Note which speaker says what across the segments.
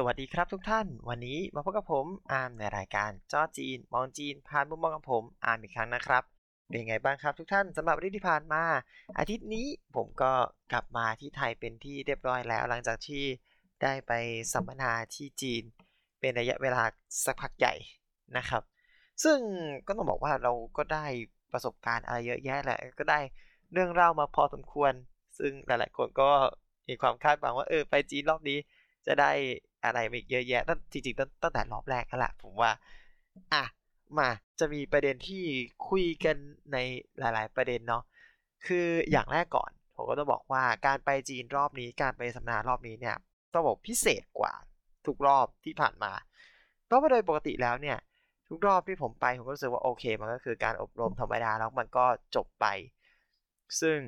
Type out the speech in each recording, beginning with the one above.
Speaker 1: สวัสดีครับทุกท่าน วันนี้มาพบกับผมอาร์มในรายการจ้อจีน มองจีน ผ่านมุมมองของผมอาร์มอีกครั้งนะครับ เป็นไงบ้างครับทุกท่านสำหรับวันที่ผ่านมา อาทิตย์นี้ผมก็กลับมาที่ไทยเป็นที่เรียบร้อยแล้ว หลังจากที่ได้ไปสัมมนาที่จีน เป็นระยะเวลาสักพักใหญ่นะครับ ซึ่งก็ต้องบอกว่าเราก็ได้ประสบการณ์อะไรเยอะแยะแหละก็ได้เรื่องเล่ามาพอสมควร ซึ่งหลาย ๆ คนก็มีความคาดหวังว่าเออไปจีนรอบนี้จะได้ อะไรอีกเยอะแยะตั้งจริงๆตั้งตั้งแต่รอบแรกนั่นแหละผมว่า อะมาจะมีประเด็นที่คุยกันในหลาย ๆ ประเด็นเนาะคืออย่างแรกก่อน ผมก็ต้องบอกว่าการไปจีนรอบนี้การไปสัมมนารอบนี้เนี่ยต้องบอกพิเศษกว่าทุกรอบที่ผ่านมาเพราะว่าโดยปกติแล้วเนี่ยทุกรอบที่ผมไปผมก็รู้สึกว่าโอเค มันก็คือการอบรมธรรมดาแล้วมันก็จบไป ซึ่ง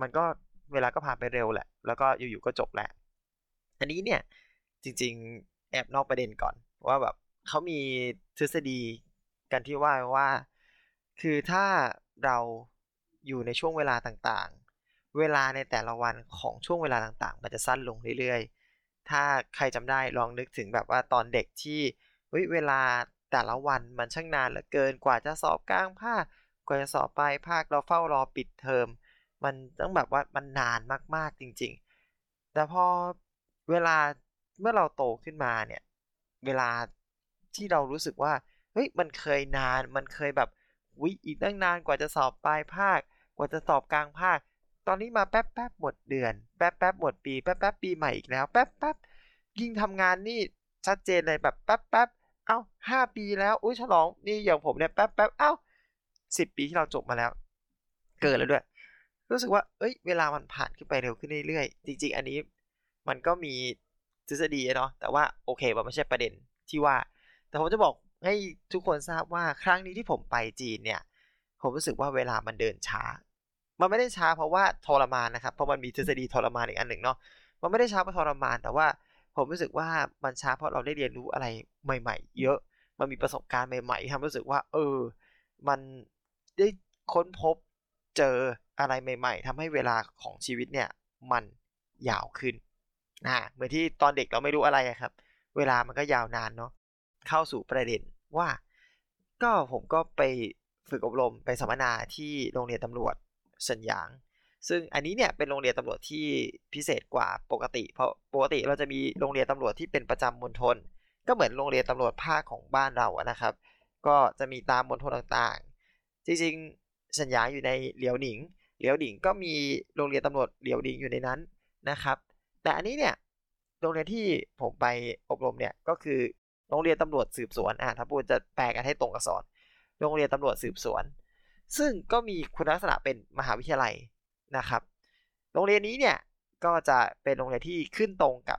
Speaker 1: มันก็เวลาก็ผ่านไปเร็วแหละ แล้วก็อยู่ๆก็จบแหละอันนี้เนี่ย จริง ๆ แอบนอกประเด็นก่อน ว่าแบบเขามีทฤษฎีกันที่ว่าว่า คือถ้าเราอยู่ในช่วงเวลาต่างๆ เวลาในแต่ละวันของช่วงเวลาต่างๆ มันจะสั้นลงเรื่อยๆ ถ้าใครจำได้ลองนึกถึงแบบว่าตอนเด็กที่เวลาแต่ละวันมันช่างนานเหลือเกินกว่าจะสอบกลางภาคกว่าจะสอบปลายภาคเราเฝ้ารอปิดเทอมมันต้องแบบว่ามันนานมากๆจริง ๆ แต่พอเวลา เมื่อเราโตขึ้นมาเนี่ย เวลาที่เรารู้สึกว่า เฮ้ย มันเคยนาน มันเคยแบบวิอีกตั้งนานกว่าจะสอบปลายภาค กว่าจะสอบกลางภาค ตอนนี้มาแป๊บแป๊บหมดเดือน แป๊บแป๊บหมดปี แป๊บแป๊บปีใหม่อีกแล้ว แป๊บแป๊บยิ่งทำงานนี่ชัดเจนเลยแบบแป๊บแป๊บเอ้าห้าปีแล้ว อุ้ยฉลอง นี่อย่างผมเนี่ยแป๊บแป๊บเอ้าสิบปีที่เราจบมาแล้ว เกินแล้วด้วย รู้สึกว่า เอ้ย เวลามันผ่านขึ้นไปเร็วขึ้นเรื่อยๆ จริง ๆ อันนี้ มันก็มี ทฤษฎีเนาะแต่ว่าโอเคมันไม่ใช่ประเด็นที่ว่า แต่ผมจะบอกให้ทุกคนทราบว่าครั้งนี้ที่ผมไปจีนเนี่ย ผมรู้สึกว่าเวลามันเดินช้า มันไม่ได้ช้าเพราะว่าทรมานนะครับ เพราะมันมีทฤษฎีทรมานอีกอันหนึ่งเนาะมันไม่ได้ช้าเพราะทรมาน แต่ว่าผมรู้สึกว่ามันช้าเพราะเราได้เรียนรู้อะไรใหม่ ๆ เยอะ มันมีประสบการณ์ใหม่ๆทำรู้สึกว่า เออ มันได้ค้นพบเจออะไรใหม่ ๆทำให้เวลาของชีวิตเนี่ย มันยาวขึ้น นะเหมือนที่ตอนเด็กเราไม่รู้อะไรครับ เวลามันก็ยาวนานเนาะเข้าสู่ประเด็นว่า ก็ผมก็ไปฝึกอบรมไปสัมมนาที่โรงเรียนตำรวจเซินหยาง ซึ่งอันนี้เนี่ยเป็นโรงเรียนตำรวจที่พิเศษกว่าปกติ เพราะปกติเราจะมีโรงเรียนตำรวจที่เป็นประจำมณฑลก็เหมือนโรงเรียนตำรวจภาคของบ้านเราอะนะครับ ก็จะมีตามมณฑลต่างๆ จริงๆสัญญาอยู่ในเหลียวหนิง เหลียวหนิงก็มีโรงเรียนตำรวจเหลียวหนิงอยู่ในนั้นนะครับ แต่อันนี้เนี่ยโรงเรียนที่ผมไปอบรมเนี่ยก็คือโรงเรียนตำรวจสืบสวนอะถ้าพูดจะแปลกันให้ตรงกับสอนโรงเรียนตำรวจสืบสวน ซึ่งก็มีคุณลักษณะเป็นมหาวิทยาลัยนะครับ โรงเรียนนี้เนี่ยก็จะเป็นโรงเรียนที่ขึ้นตรงกับ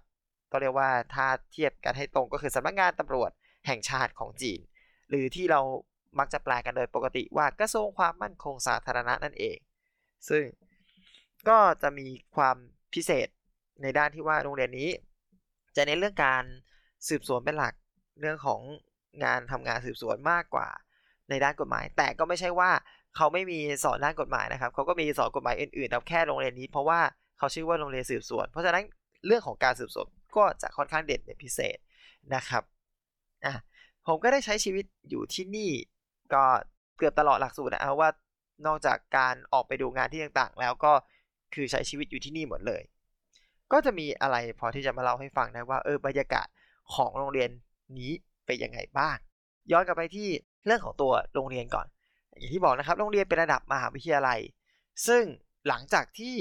Speaker 1: ก็เรียกว่าถ้าเทียบกันให้ตรงก็คือสำนักงานตำรวจแห่งชาติของจีน หรือที่เรามักจะแปลกันโดยปกติว่ากระทรวงความมั่นคงสาธารณะนั่นเอง ซึ่งก็จะมีความพิเศษ ในด้านที่ว่าโรงเรียนนี้ จะเน้นเรื่องการสืบสวนเป็นหลักเรื่องของงานทำงานสืบสวนมากกว่าในด้านกฎหมาย แต่ก็ไม่ใช่ว่าเขาไม่มีสอนด้านกฎหมายนะครับเขาก็มีสอนกฎหมายอื่นๆแต่แค่โรงเรียนนี้เพราะว่าเขาชื่อว่าโรงเรียนสืบสวน เพราะฉะนั้นเรื่องของการสืบสวนก็จะค่อนข้างเด่นเป็นพิเศษนะครับอะผมก็ได้ใช้ชีวิตอยู่ที่นี่ก็เกือบตลอดหลักสูตรนะว่านอกจากการออกไปดูงานที่ต่างๆ แล้วก็คือใช้ชีวิตอยู่ที่นี่หมดเลย ก็จะมีอะไรพอที่จะมาเล่าให้ฟังได้ว่าเออบรรยากาศของโรงเรียนนี้เป็นยังไงบ้าง ย้อนกลับไปที่เรื่องของตัวโรงเรียนก่อน อย่างที่บอกนะครับ โรงเรียนเป็นระดับมหาวิทยาลัย ซึ่งหลังจากที่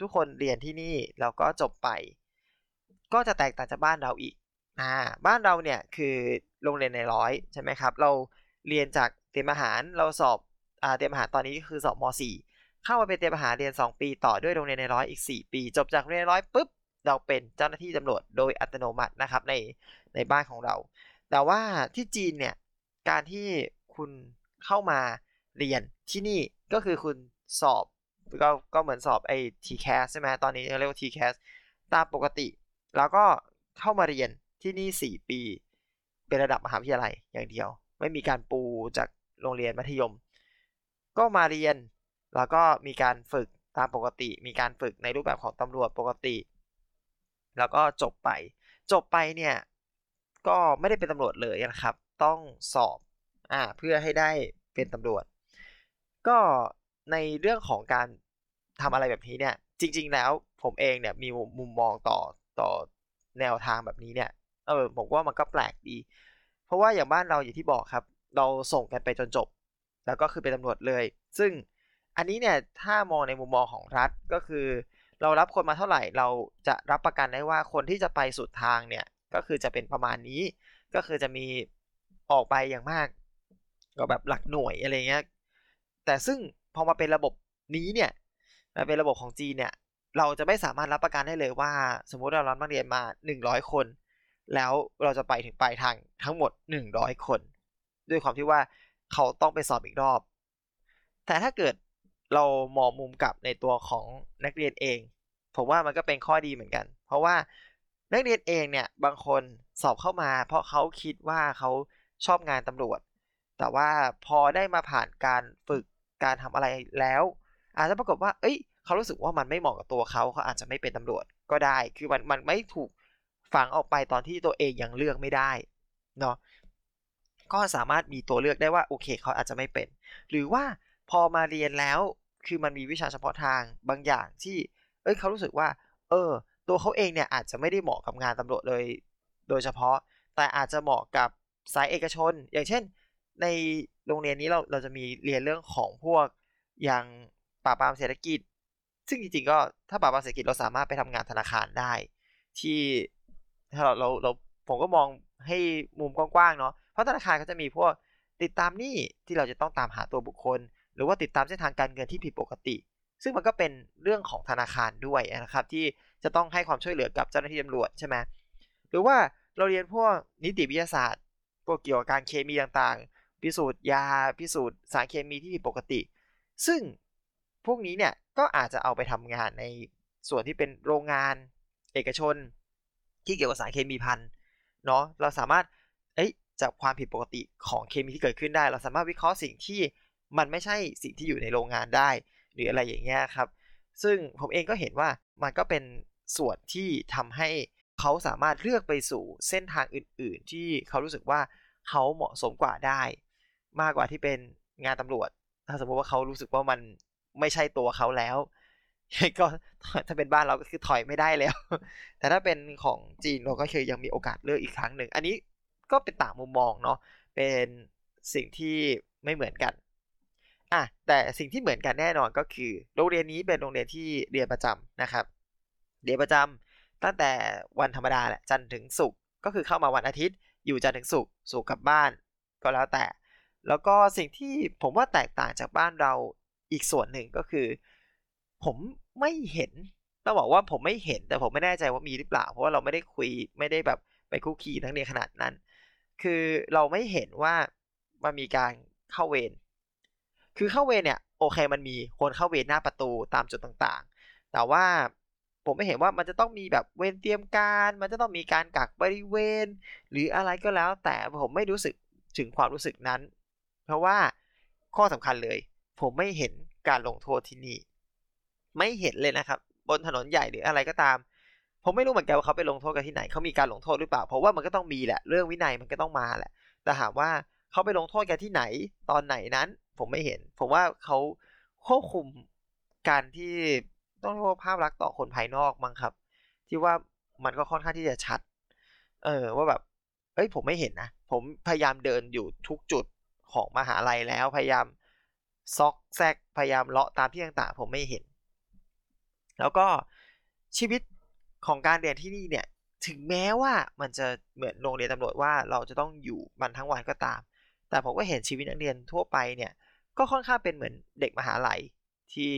Speaker 1: ทุกคนเรียนที่นี่แล้วก็จบไป ก็จะแตกต่างจากบ้านเราอีกอ่าบ้านเราเนี่ยคือโรงเรียนในร้อยใช่ไหมครับ เราเรียนจากเตรียมอาหารเราสอบอ่าเตรียมอาหารตอนนี้คือสอบม .4 เข้ามาเป็นเตรียมอาหารเรียน 2 ปีต่อด้วยโรงเรียนในร้อยอีก 4 ปี จบจากโรงเรียนร้อยปุ๊บเราเป็นเจ้าหน้าที่ตำรวจโดยอัตโนมัตินะครับในในบ้านของเรา แต่ว่าที่จีนเนี่ยการที่คุณเข้ามาเรียนที่นี่ก็คือคุณสอบก็ก็เหมือนสอบไอ้ TCAS ใช่ไหมตอนนี้เรียกว่า TCAS ตามปกติ แล้วก็เข้ามาเรียนที่นี่ 4 ปี เป็นระดับมหาวิทยาลัยอย่างเดียว ไม่มีการปูจากโรงเรียนมัธยม ก็มาเรียน แล้วก็มีการฝึกตามปกติ มีการฝึกในรูปแบบของตำรวจปกติ แล้วก็จบไป จบไปเนี่ย ก็ไม่ได้เป็นตำรวจเลยนะครับ ต้องสอบอ่าเพื่อให้ได้เป็นตำรวจ ก็ในเรื่องของการทำอะไรแบบนี้เนี่ย จริง ๆ แล้วผมเองเนี่ยมีมุมมองต่อต่อแนวทางแบบนี้เนี่ย เออผมว่ามันก็แปลกดี เพราะว่าอย่างบ้านเราอย่างที่บอกครับ เราส่งกันไปจนจบ แล้วก็คือเป็นตำรวจเลย ซึ่ง อันนี้เนี่ยถ้ามองในมุมมองของรัฐก็คือ เรารับคนมาเท่าไหร่เราจะรับประกันได้ว่าคนที่จะไปสุดทางเนี่ยก็คือจะเป็นประมาณนี้ ก็คือจะมีออกไปอย่างมาก ก็แบบหลักหน่วยอะไรเงี้ยแต่ซึ่งพอมาเป็นระบบนี้เนี่ยมาเป็นระบบของจีนเนี่ยเราจะไม่สามารถรับประกันได้เลยว่า สมมุติเรารับนักเรียนมา 100 คน แล้วเราจะไปถึงปลายทางทั้งหมด 100 คน ด้วยความที่ว่าเขาต้องไปสอบอีกรอบ แต่ถ้าเกิด เรามองมุมกลับในตัวของนักเรียนเอง ผมว่ามันก็เป็นข้อดีเหมือนกัน เพราะว่านักเรียนเองเนี่ยบางคนสอบเข้ามา เพราะเขาคิดว่าเขาชอบงานตำรวจ แต่ว่าพอได้มาผ่านการฝึกการทำอะไรแล้ว อาจจะปรากฏว่า เอ้ย เขารู้สึกว่ามันไม่เหมาะกับตัวเขาเขาอาจจะไม่เป็นตำรวจก็ได้ คือมันมันไม่ถูกฝังออกไปตอนที่ตัวเองยังเลือกไม่ได้เนาะก็สามารถมีตัวเลือกได้ว่าโอเคเขาอาจจะไม่เป็น หรือว่าพอมาเรียนแล้ว คือมันมีวิชาเฉพาะทางบางอย่างที่ เอ้ยเขารู้สึกว่า เออ ตัวเขาเองเนี่ยอาจจะไม่ได้เหมาะกับงานตำรวจเลย โดยเฉพาะ แต่อาจจะเหมาะกับสายเอกชน อย่างเช่น ในโรงเรียนนี้เราเราจะมีเรียนเรื่องของพวกอย่างปราบปรามเศรษฐกิจ ซึ่งจริงๆก็ถ้าปราบปรามเศรษฐกิจเราสามารถไปทำงานธนาคารได้ ที่ถ้าเราเราเราผมก็มองให้มุมกว้างๆเนาะเพราะธนาคารก็จะมีพวกติดตามหนี้ที่เราจะต้องตามหาตัวบุคคล หรือว่าติดตามเส้นทางการเงินที่ผิดปกติ ซึ่งมันก็เป็นเรื่องของธนาคารด้วยนะครับที่จะต้องให้ความช่วยเหลือกับเจ้าหน้าที่ตำรวจใช่ไหมหรือว่าเราเรียนพวกนิติวิทยาศาสตร์พวกเกี่ยวกับการเคมีต่างๆ พิสูจน์ยา พิสูจน์สารเคมีที่ผิดปกติ ซึ่งพวกนี้เนี่ยก็อาจจะเอาไปทำงานในส่วนที่เป็นโรงงาน เอกชน ที่เกี่ยวกับสารเคมีพันเนาะเราสามารถเอ้ยจากความผิดปกติของเคมีที่เกิดขึ้นได้ เราสามารถวิเคราะห์สิ่งที่ มันไม่ใช่สิ่งที่อยู่ในโรงงานได้ หรืออะไรอย่างเงี้ยครับ ซึ่งผมเองก็เห็นว่ามันก็เป็นส่วนที่ทำให้เขาสามารถเลือกไปสู่เส้นทางอื่น ๆ ที่เขารู้สึกว่าเขาเหมาะสมกว่าได้ มากกว่าที่เป็นงานตำรวจ ถ้าสมมติว่าเขารู้สึกว่ามันไม่ใช่ตัวเขาแล้วก็ถ้าเป็นบ้านเราก็คือถอยไม่ได้แล้ว แต่ถ้าเป็นของจีนเราก็คือยังมีโอกาสเลือกอีกครั้งหนึ่ง อันนี้ก็เป็นต่างมุมมองเนาะ เป็นสิ่งที่ไม่เหมือนกัน อะแต่สิ่งที่เหมือนกันแน่นอนก็คือ โรงเรียนนี้เป็นโรงเรียนที่เรียนประจำนะครับ เรียนประจำตั้งแต่วันธรรมดาแหละจันทร์ถึงศุกร์ก็คือเข้ามาวันอาทิตย์ อยู่จันทร์ถึงศุกร์ศุกร์กลับบ้าน ก็แล้วแต่ แล้วก็สิ่งที่ผมว่าแตกต่างจากบ้านเราอีกส่วนหนึ่งก็คือ ผมไม่เห็นต้องบอกว่าผมไม่เห็นแต่ผมไม่แน่ใจว่ามีหรือเปล่า เพราะว่าเราไม่ได้คุยไม่ได้แบบไปคุกคีทั้งเรียนขนาดนั้น คือเราไม่เห็นว่ามันมีการเข้าเวร คือเข้าเวรเนี่ยโอเคมันมีคนเข้าเวรหน้าประตูตามจุดต่างๆ แต่ว่าผมไม่เห็นว่ามันจะต้องมีแบบเวรเตรียมการ มันจะต้องมีการกักบริเวณ หรืออะไรก็แล้ว แต่ผมไม่รู้สึกถึงความรู้สึกนั้น เพราะว่าข้อสำคัญเลย ผมไม่เห็นการลงโทษที่นี่ ไม่เห็นเลยนะครับ บนถนนใหญ่หรืออะไรก็ตาม ผมไม่รู้เหมือนกันว่าเขาไปลงโทษกันที่ไหนเขามีการลงโทษหรือเปล่า เพราะว่ามันก็ต้องมีแหละ เรื่องวินัยมันก็ต้องมาแหละ แต่ถามว่าเขาไปลงโทษกันที่ไหนตอนไหนนั้น ผมไม่เห็น ผมว่าเขาควบคุมการที่ต้องเรียกว่าภาพลักษณ์ต่อคนภายนอกมั้งครับ ที่ว่ามันก็ค่อนข้างที่จะชัด เออว่าแบบ เอ้ย ผมไม่เห็นนะ ผมพยายามเดินอยู่ทุกจุดของมหาลัยแล้วพยายามซอกแซกพยายามเลาะตามที่ต่างๆ ผมไม่เห็น แล้วก็ชีวิตของการเรียนที่นี่เนี่ย ถึงแม้ว่ามันจะเหมือนโรงเรียนตำรวจว่าเราจะต้องอยู่มันทั้งวันก็ตาม แต่ผมก็เห็นชีวิตนักเรียนทั่วไปเนี่ย ก็ค่อนข้างเป็นเหมือนเด็กมหาลัยที่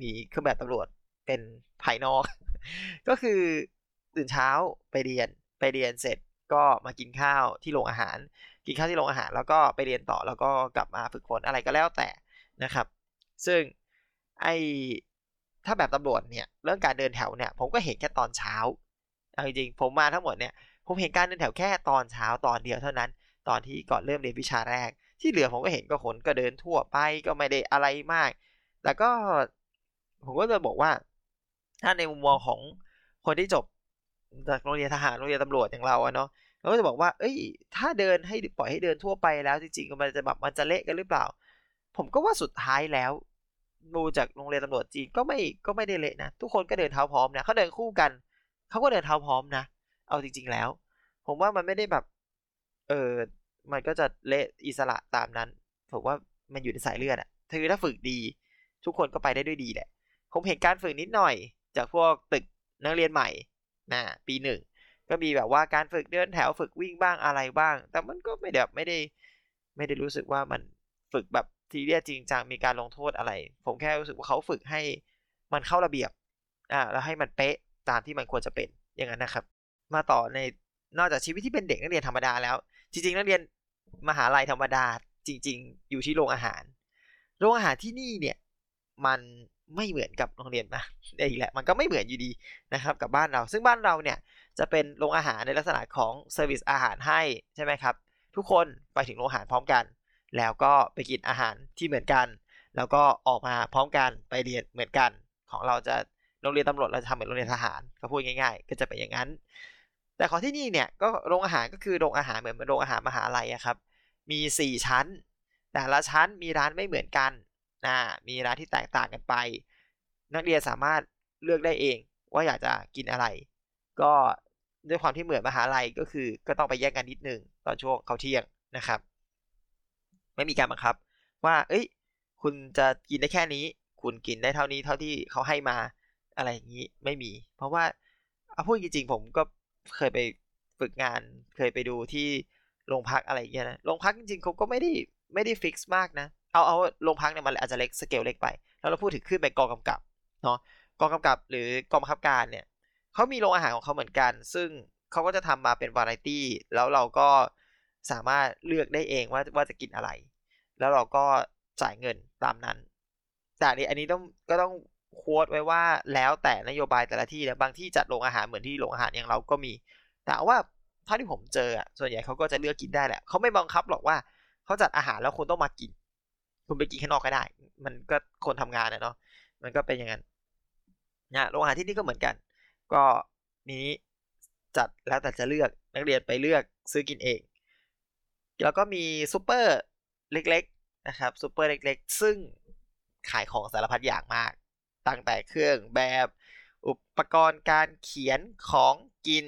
Speaker 1: มีเครื่องแบบตำรวจเป็นภายนอก ก็คือตื่นเช้าไปเรียนไปเรียนเสร็จก็มากินข้าวที่โรงอาหาร กินข้าวที่โรงอาหาร แล้วก็ไปเรียนต่อแล้วก็กลับมาฝึกฝนอะไรก็แล้วแต่นะครับ ซึ่งไอถ้าแบบตำรวจเนี่ยเรื่องการเดินแถวเนี่ย ผมก็เห็นแค่ตอนเช้าเอาจริงๆผมมาทั้งหมดเนี่ยผมเห็นการเดินแถวแค่ตอนเช้าตอนเดียวเท่านั้น ตอนที่ก่อนเริ่มเรียนวิชาแรก ที่เหลือผมก็เห็นก็คนก็เดินทั่วไปก็ไม่ได้อะไรมาก แต่ก็ผมก็จะบอกว่า ถ้าในมุมมองของคนที่จบจากโรงเรียนทหารโรงเรียนตำรวจอย่างเราอะเนาะเราก็จะบอกว่า เอ้ย ถ้าเดินให้ปล่อยให้เดินทั่วไปแล้วจริงๆมันจะแบบมันจะเละกันหรือเปล่า ผมก็ว่าสุดท้ายแล้วดูจากโรงเรียนตำรวจจีนก็ไม่ก็ไม่ได้เละนะทุกคนก็เดินเท้าพร้อมนะเขาเดินคู่กันเขาก็เดินเท้าพร้อมนะเอาจริง ๆแล้ว ผมว่ามันไม่ได้แบบ เออ มันก็จะเละอิสระตามนั้นผมว่ามันอยู่ในสายเลือดอะคือถ้าฝึกดี ทุกคนก็ไปได้ด้วยดีแหละ ผมเห็นการฝึกนิดหน่อย จากพวกตึกนักเรียนใหม่นะปีหนึ่งก็มีแบบว่าการฝึกเดินแถวฝึกวิ่งบ้างอะไรบ้าง แต่มันก็ไม่แบบไม่ได้ ไม่ได้รู้สึกว่ามันฝึกแบบทีเรียสจริงจังมีการลงโทษอะไร ผมแค่รู้สึกว่าเขาฝึกให้มันเข้าระเบียบอ่าแล้วให้มันเป๊ะตามที่มันควรจะเป็นอย่างนั้นนะครับ มาต่อในนอกจากชีวิตที่เป็นเด็กนักเรียนธรรมดาแล้ว จริงๆนักเรียน มหาลัยธรรมดาจริง ๆ อยู่ที่โรงอาหาร โรงอาหารที่นี่เนี่ย มันไม่เหมือนกับโรงเรียนนะอีกแหละมันก็ไม่เหมือนอยู่ดีนะครับ กับบ้านเรา ซึ่งบ้านเราเนี่ยจะเป็นโรงอาหารในลักษณะของ service อาหารให้ใช่ไหมครับ ทุกคนไปถึงโรงอาหารพร้อมกัน แล้วก็ไปกินอาหารที่เหมือนกัน แล้วก็ออกมาพร้อมกันไปเรียนเหมือนกัน ของเราจะโรงเรียนตำรวจเราจะทำเหมือนโรงเรียนทหารก็พูดง่าย ๆ ก็จะเป็นอย่างนั้น แต่ของที่นี่เนี่ยก็โรงอาหารก็คือโรงอาหารเหมือนโรงอาหารมหาลัยครับ มี 4 ชั้น แต่ละชั้นมีร้านไม่เหมือนกันนะมีร้านที่แตกต่างกันไป นักเรียนสามารถเลือกได้เองว่าอยากจะกินอะไร ก็ด้วยความที่เหมือนมหาลัยก็คือ ก็ต้องไปแยกกันนิดนึงตอนช่วงเขาเที่ยงนะครับ ไม่มีการบังคับ ว่า เอ้ย คุณจะกินได้แค่นี้ คุณกินได้เท่านี้เท่าที่เขาให้มาอะไรอย่างนี้ไม่มี เพราะว่าเอาพูดจริงๆผมก็ เคยไปฝึกงาน เคยไปดูที่โรงพักอะไรอย่างเงี้ยนะโรงพักจริงๆเขาก็ไม่ได้ไม่ได้ fix มากนะ เอาเอาโรงพักเนี่ยมันอาจจะเล็กสเกลเล็กไป แล้วเราพูดถึงขึ้นไปกองกำกับเนาะกองกำกับหรือกองบังคับการเนี่ยเขามีโรงอาหารของเขาเหมือนกัน ซึ่งเขาก็จะทำมาเป็นวาไรตี้แล้วเราก็สามารถเลือกได้เองว่าว่าจะกินอะไร แล้วเราก็จ่ายเงินตามนั้น แต่อันนี้ต้องก็ต้อง quote ไว้ว่าแล้วแต่นโยบายแต่ละที่นะบางที่จัดโรงอาหารเหมือนที่โรงอาหารอย่างเราก็มี แต่ว่าเท่าที่ผมเจออะส่วนใหญ่เขาก็จะเลือกกินได้แหละเขาไม่บังคับหรอกว่าเขาจัดอาหารแล้วคุณต้องมากิน คุณไปกินข้างนอกก็ได้ มันก็คนทำงานนะเนาะมันก็เป็นอย่างนั้นนะโรงอาหารที่นี่ก็เหมือนกัน ก็นี้จัดแล้วแต่จะเลือกนักเรียนไปเลือกซื้อกินเอง แล้วก็มีซูเปอร์เล็กๆนะครับซูเปอร์เล็กๆ ซึ่งขายของสารพัดอย่างมาก ตั้งแต่เครื่องแบบ อุปกรณ์การเขียนของกิน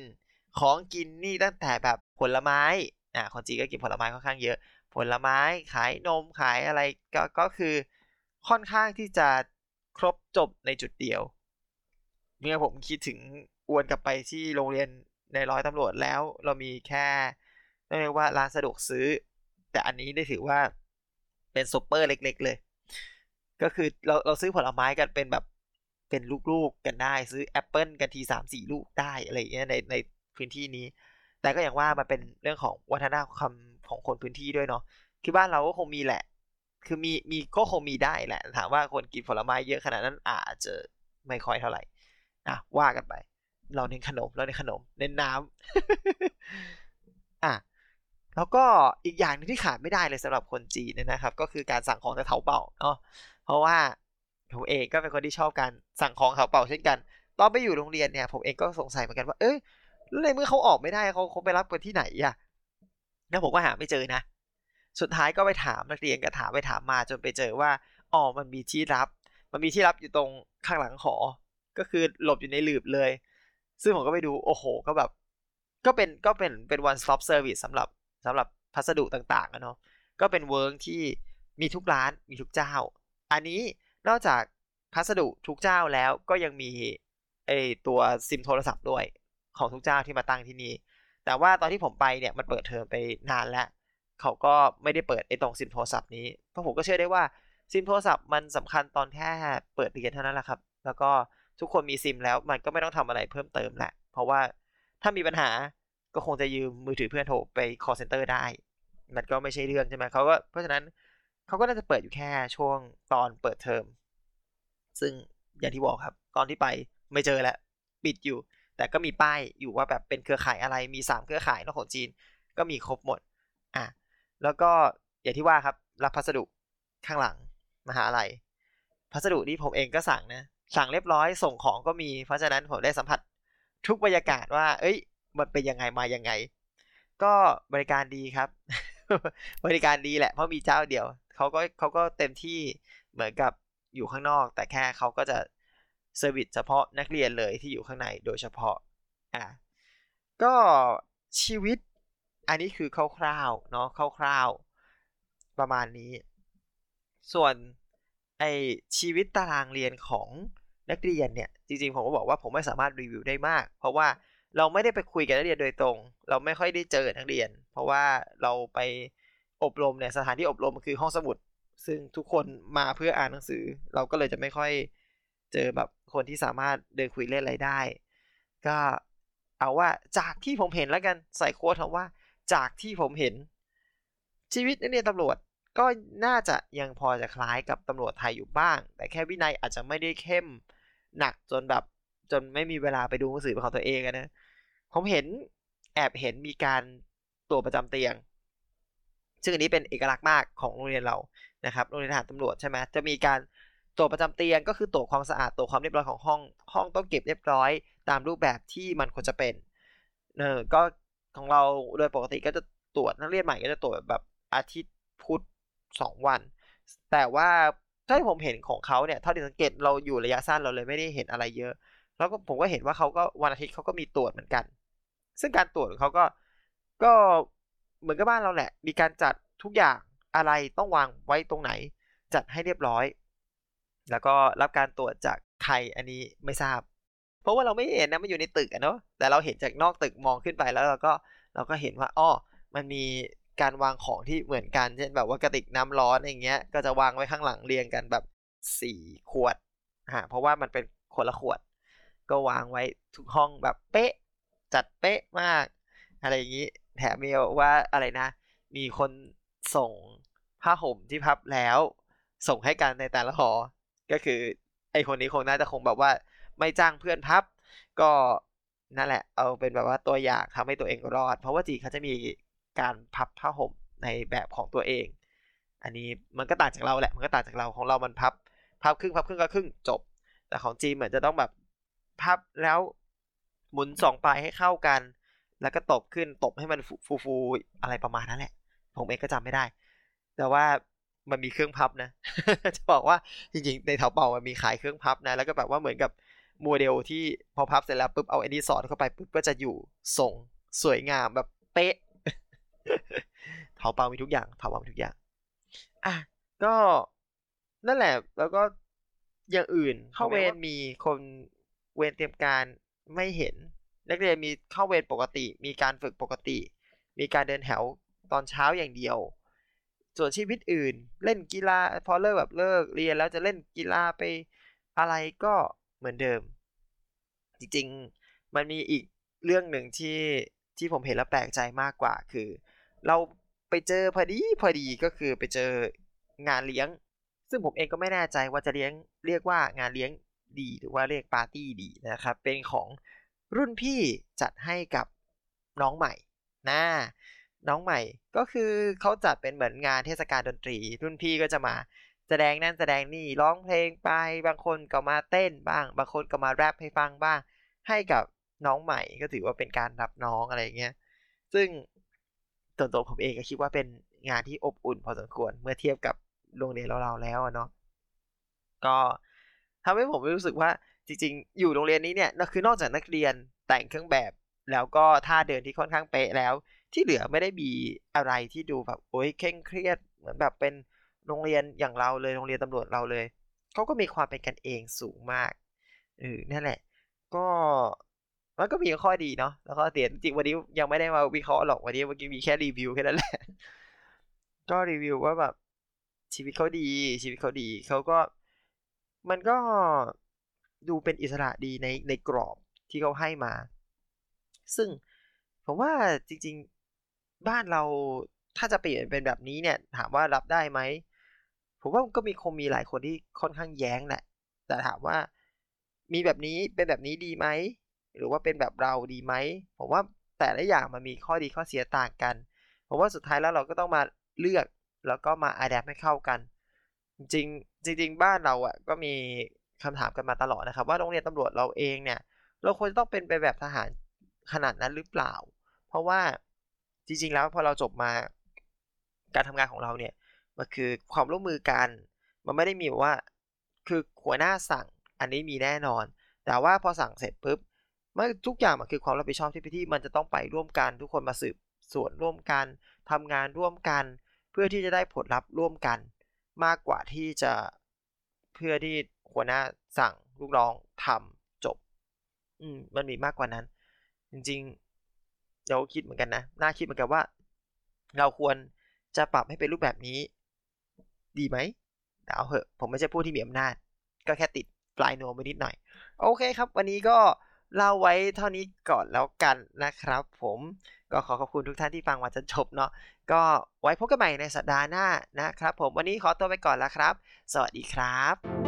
Speaker 1: ของกินนี่ตั้งแต่แบบผลไม้อ่าคนจีนก็กินผลไม้ค่อนข้างเยอะ ผลไม้ขายนมขายอะไรก็ก็คือค่อนข้างที่จะครบจบในจุดเดียว เมื่อผมคิดถึงอวนกลับไปที่โรงเรียนในร้อยตำรวจแล้ว เรามีแค่เรียกว่าร้านสะดวกซื้อ แต่อันนี้ได้ถือว่าเป็นซุปเปอร์เล็ก ๆ เลย ก็คือเราเราซื้อผลไม้กันเป็นแบบ เป็นลูกๆกันได้ซื้อแอปเปิลกันทีสามสี่ลูกได้อะไรเงี้ยในในพื้นที่นี้ แต่ก็อย่างว่ามันเป็นเรื่องของวัฒนธรรมของคนพื้นที่ด้วยเนาะคือบ้านเราก็คงมีแหละ คือมีมีก็คงมีได้แหละ ถามว่าคนกินผลไม้เยอะขนาดนั้นอาจจะไม่ค่อยเท่าไหร่อะว่ากันไป เราเน้นขนมเราเน้นขนมเน้นน้ำอะแล้วก็อีกอย่างนึงที่ขาดไม่ได้เลยสำหรับคนจีนนะครับ ก็คือการสั่งของจากเถาเป่าเนาะเพราะว่า ผมเองก็เป็นคนที่ชอบการสั่งของเถาเป่าเช่นกัน ตอนไปอยู่โรงเรียนเนี่ย ผมเองก็สงสัยเหมือนกันว่า เอ้ยแล้วในเมื่อเขาออกไม่ได้เขาเขาไปรับกันที่ไหนอะแล้วผมก็หาไม่เจอนะ สุดท้ายก็ไปถามนักเรียนก็ถามไปถามมาจนไปเจอว่าอ๋อมันมีที่รับ มันมีที่รับอยู่ตรงข้างหลังหอ ก็คือหลบอยู่ในหลืบเลย ซึ่งผมก็ไปดูโอ้โห ก็แบบ ก็เป็นก็เป็นเป็น one stop service สำหรับสำหรับพัสดุต่างๆนะเนาะก็เป็นเวิ้งที่มีทุกร้านมีทุกเจ้า อันนี้ นอกจากพัสดุทุกเจ้าแล้วก็ยังมีไอตัวซิมโทรศัพท์ด้วยของทุกเจ้าที่มาตั้งที่นี่ แต่ว่าตอนที่ผมไปเนี่ยมันเปิดเทอมไปนานแล้ว เขาก็ไม่ได้เปิดไอตรงซิมโทรศัพท์นี้ เพราะผมก็เชื่อได้ว่าซิมโทรศัพท์มันสำคัญตอนแค่เปิดเรียนเท่านั้นแหละครับ แล้วก็ทุกคนมีซิมแล้วมันก็ไม่ต้องทำอะไรเพิ่มเติมแหละ เพราะว่าถ้ามีปัญหาก็คงจะยืมมือถือเพื่อนโทรไป call center ได้ มันก็ไม่ใช่เรื่องใช่ไหมเขาก็เพราะฉะนั้น เขาก็น่าจะเปิดอยู่แค่ช่วงตอนเปิดเทอม ซึ่งอย่างที่บอกครับ ตอนที่ไปไม่เจอแล้วปิดอยู่ แต่ก็มีป้ายอยู่ว่าแบบเป็นเครือข่ายอะไรมีสามเครือข่ายนอกของจีน ก็มีครบหมดอะแล้วก็อย่างที่ว่าครับ รับพัสดุข้างหลังมหาลัยพัสดุที่ผมเองก็สั่งนะสั่งเรียบร้อยส่งของก็มี เพราะฉะนั้นผมได้สัมผัสทุกบรรยากาศว่า เอ้ย มันเป็นยังไงมายังไง ก็บริการดีครับ บริการดีแหละเพราะมีเจ้าเดียว เขาก็เขาก็เต็มที่เหมือนกับอยู่ข้างนอก แต่แค่เขาก็จะ service เฉพาะนักเรียนเลยที่อยู่ข้างในโดยเฉพาะอะก็ชีวิตอันนี้คือคร่าวๆเนาะคร่าวๆประมาณนี้ ส่วนไอชีวิตตารางเรียนของนักเรียนเนี่ยจริงๆผมก็บอกว่าผมไม่สามารถรีวิวได้มาก เพราะว่าเราไม่ได้ไปคุยกับนักเรียนโดยตรง เราไม่ค่อยได้เจอนักเรียน เพราะว่าเราไป อบรมเนี่ยสถานที่อบรมคือห้องสมุด ซึ่งทุกคนมาเพื่ออ่านหนังสือ เราก็เลยจะไม่ค่อยเจอแบบคนที่สามารถเดินคุยเล่นอะไรได้ ก็เอาว่าจากที่ผมเห็นแล้วกันใส่โค้ดคำว่า จากที่ผมเห็น ชีวิตนักเรียนตำรวจก็น่าจะยังพอจะคล้ายกับตำรวจไทยอยู่บ้าง แต่แค่วินัยอาจจะไม่ได้เข้มหนักจนแบบจนไม่มีเวลาไปดูหนังสือของตัวเองนะ ผมเห็นแอบเห็นมีการตรวประจำเตียง ซึ่งอันนี้เป็นเอกลักษณ์มากของโรงเรียนเรานะครับโรงเรียนทหารตำรวจใช่ไหมจะมีการตรวจประจำเตียงก็คือตรวจความสะอาดตรวจความเรียบร้อยของห้อง ห้องต้องเก็บเรียบร้อย ตามรูปแบบที่มันควรจะเป็นเออก็ของเราโดยปกติก็จะตรวจนักเรียนใหม่ก็จะตรวจแบบอาทิตย์พุธสองวัน แต่ว่าถ้าผมเห็นของเขาเนี่ยเท่าที่สังเกตเราอยู่ระยะสั้นเราเลยไม่ได้เห็นอะไรเยอะ แล้วก็ผมก็เห็นว่าเขาก็วันอาทิตย์เขาก็มีตรวจเหมือนกัน ซึ่งการตรวจของเขาก็ก็ เหมือนกับบ้านเราแหละ มีการจัดทุกอย่างอะไรต้องวางไว้ตรงไหน จัดให้เรียบร้อย แล้วก็รับการตรวจจากใครอันนี้ไม่ทราบ เพราะว่าเราไม่เห็นนะมันอยู่ในตึกอะเนาะแต่เราเห็นจากนอกตึกมองขึ้นไปแล้วเราก็เราก็เห็นว่าอ้อมันมีการวางของที่เหมือนกันเช่นแบบว่ากระติกน้ำร้อนอย่างเงี้ย ก็จะวางไว้ข้างหลังเรียงกันแบบสี่ขวดฮะเพราะว่ามันเป็นคนละขวด ก็วางไว้ทุกห้องแบบเป๊ะ จัดเป๊ะมาก อะไรอย่างนี้ แถมมีว่าอะไรนะ มีคนส่งผ้าห่มที่พับแล้ว ส่งให้กันในแต่ละหอ ก็คือ ไอคนนี้คงน่าจะคงแบบว่า ไม่จ้างเพื่อนพับ ก็นั่นแหละ เอาเป็นแบบว่าตัวอย่างทำให้ตัวเองรอด เพราะว่าจีเขาจะมีการพับผ้าห่มในแบบของตัวเอง อันนี้มันก็ต่างจากเราแหละ มันก็ต่างจากเราของเรามันพับ พับครึ่งพับครึ่งก็ครึ่งจบ แต่ของจีเหมือนจะต้องแบบพับแล้วหมุนสองปลายให้เข้ากัน แล้วก็ตบขึ้นตบให้มันฟูฟูอะไรประมาณนั้นแหละ ผมเองก็จำไม่ได้ แต่ว่ามันมีเครื่องพับนะ จะบอกว่าจริงๆในเถาเป่ามันมีขายเครื่องพับนะ แล้วก็แบบว่าเหมือนกับโมเดลที่พอพับเสร็จแล้วปุ๊บเอาไอ้นี่สอดเข้าไปปุ๊บก็จะอยู่ทรงสวยงามแบบเป๊ะเถาเป่ามีทุกอย่างเถาเป่ามีทุกอย่าง อะก็นั่นแหละ แล้วก็อย่างอื่นเข้าเวรมีคนเวรเตรียมการไม่เห็น นักเรียนมีเข้าเวรปกติ มีการฝึกปกติ มีการเดินแถวตอนเช้าอย่างเดียว ส่วนชีวิตอื่น เล่นกีฬาพอเลิกแบบเลิกเรียนแล้วจะเล่นกีฬาไปอะไรก็เหมือนเดิม จริงๆมันมีอีกเรื่องหนึ่งที่ที่ผมเห็นแล้วแปลกใจมากกว่าคือ เราไปเจอพอดีพอดีก็คือไปเจองานเลี้ยง ซึ่งผมเองก็ไม่แน่ใจว่าจะเลี้ยงเรียกว่างานเลี้ยงดีหรือว่าเรียกปาร์ตี้ดีนะครับ เป็นของ รุ่นพี่จัดให้กับน้องใหม่นะน้องใหม่ก็คือเขาจัดเป็นเหมือนงานเทศกาลดนตรี รุ่นพี่ก็จะมาแสดงนั่นแสดงนี่ร้องเพลงไป บางคนก็มาเต้นบ้าง บางคนก็มาแรปให้ฟังบ้าง ให้กับน้องใหม่ก็ถือว่าเป็นการรับน้องอะไรเงี้ยซึ่งส่วนตัวผมเองก็คิดว่าเป็นงานที่อบอุ่นพอสมควรเมื่อเทียบกับโรงเรียนเราๆแล้วเนาะก็ทำให้ผมรู้สึกว่า จริงๆ อยู่โรงเรียนนี้เนี่ยคือนอกจากนักเรียนแต่งเครื่องแบบ แล้วก็ท่าเดินที่ค่อนข้างเป๊ะแล้ว ที่เหลือไม่ได้มีอะไรที่ดูแบบโอ้ยเคร่งเครียด เหมือนแบบเป็นโรงเรียนอย่างเราเลยโรงเรียนตำรวจเราเลยเขาก็มีความเป็นกันเองสูงมากเออนั่นแหละ ก็มันก็มีข้อดีเนาะแล้วก็เสียจริงวันนี้ยังไม่ได้มาวิเคราะห์หรอกวันนี้เมื่อกี้มีแค่รีวิวแค่นั้นแหละ ก็รีวิวว่าแบบชีวิตเขาดี ชีวิตเขาดีเขาก็ มันก็ ดูเป็นอิสระดีในในกรอบที่เขาให้มา ซึ่งผมว่าจริงๆบ้านเราถ้าจะเปลี่ยนเป็นแบบนี้เนี่ย ถามว่ารับได้ไหมผมว่าก็มีคงมีหลายคนที่ค่อนข้างแย้งแหละ แต่ถามว่ามีแบบนี้เป็นแบบนี้ดีไหมหรือว่าเป็นแบบเราดีไหมผมว่าแต่ละอย่างมันมีข้อดีข้อเสียต่างกันผมว่าสุดท้ายแล้วเราก็ต้องมาเลือกแล้วก็มาอัดแอปให้เข้ากัน จริงจริง ๆ บ้านเราอะก็มี คำถามกันมาตลอดนะครับ ว่าโรงเรียนตำรวจเราเองเนี่ย เราควรจะต้องเป็นไปแบบทหารขนาดนั้นหรือเปล่า เพราะว่าจริงๆแล้วพอเราจบมาการทำงานของเราเนี่ยมันคือความร่วมมือกัน มันไม่ได้มีว่าคือหัวหน้าสั่งอันนี้มีแน่นอน แต่ว่าพอสั่งเสร็จปุ๊บมันทุกอย่างมันคือความรับผิดชอบที่ที่มันจะต้องไปร่วมกันทุกคนมาสืบส่วนร่วมกันทำงานร่วมกัน เพื่อที่จะได้ผลลัพธ์ร่วมกัน มากกว่าที่จะเพื่อที่ หัวหน้าสั่งลูกน้องทำจบ อืม มันมีมากกว่านั้น จริงๆเราคิดเหมือนกันนะน่าคิดเหมือนกันว่า เราควรจะปรับให้เป็นรูปแบบนี้ ดีไหมเอาเหอะ ผมไม่ใช่ผู้ที่มีอำนาจ ก็แค่ติดปลายนวมไปนิดหน่อย โอเคครับ วันนี้ก็เล่าไว้เท่านี้ก่อนแล้วกันนะครับ ผมก็ขอขอบคุณทุกท่านที่ฟังมาจนจบเนาะก็ไว้พบกันใหม่ในสัปดาห์หน้านะครับ ผมวันนี้ขอตัวไปก่อนแล้วครับ สวัสดีครับ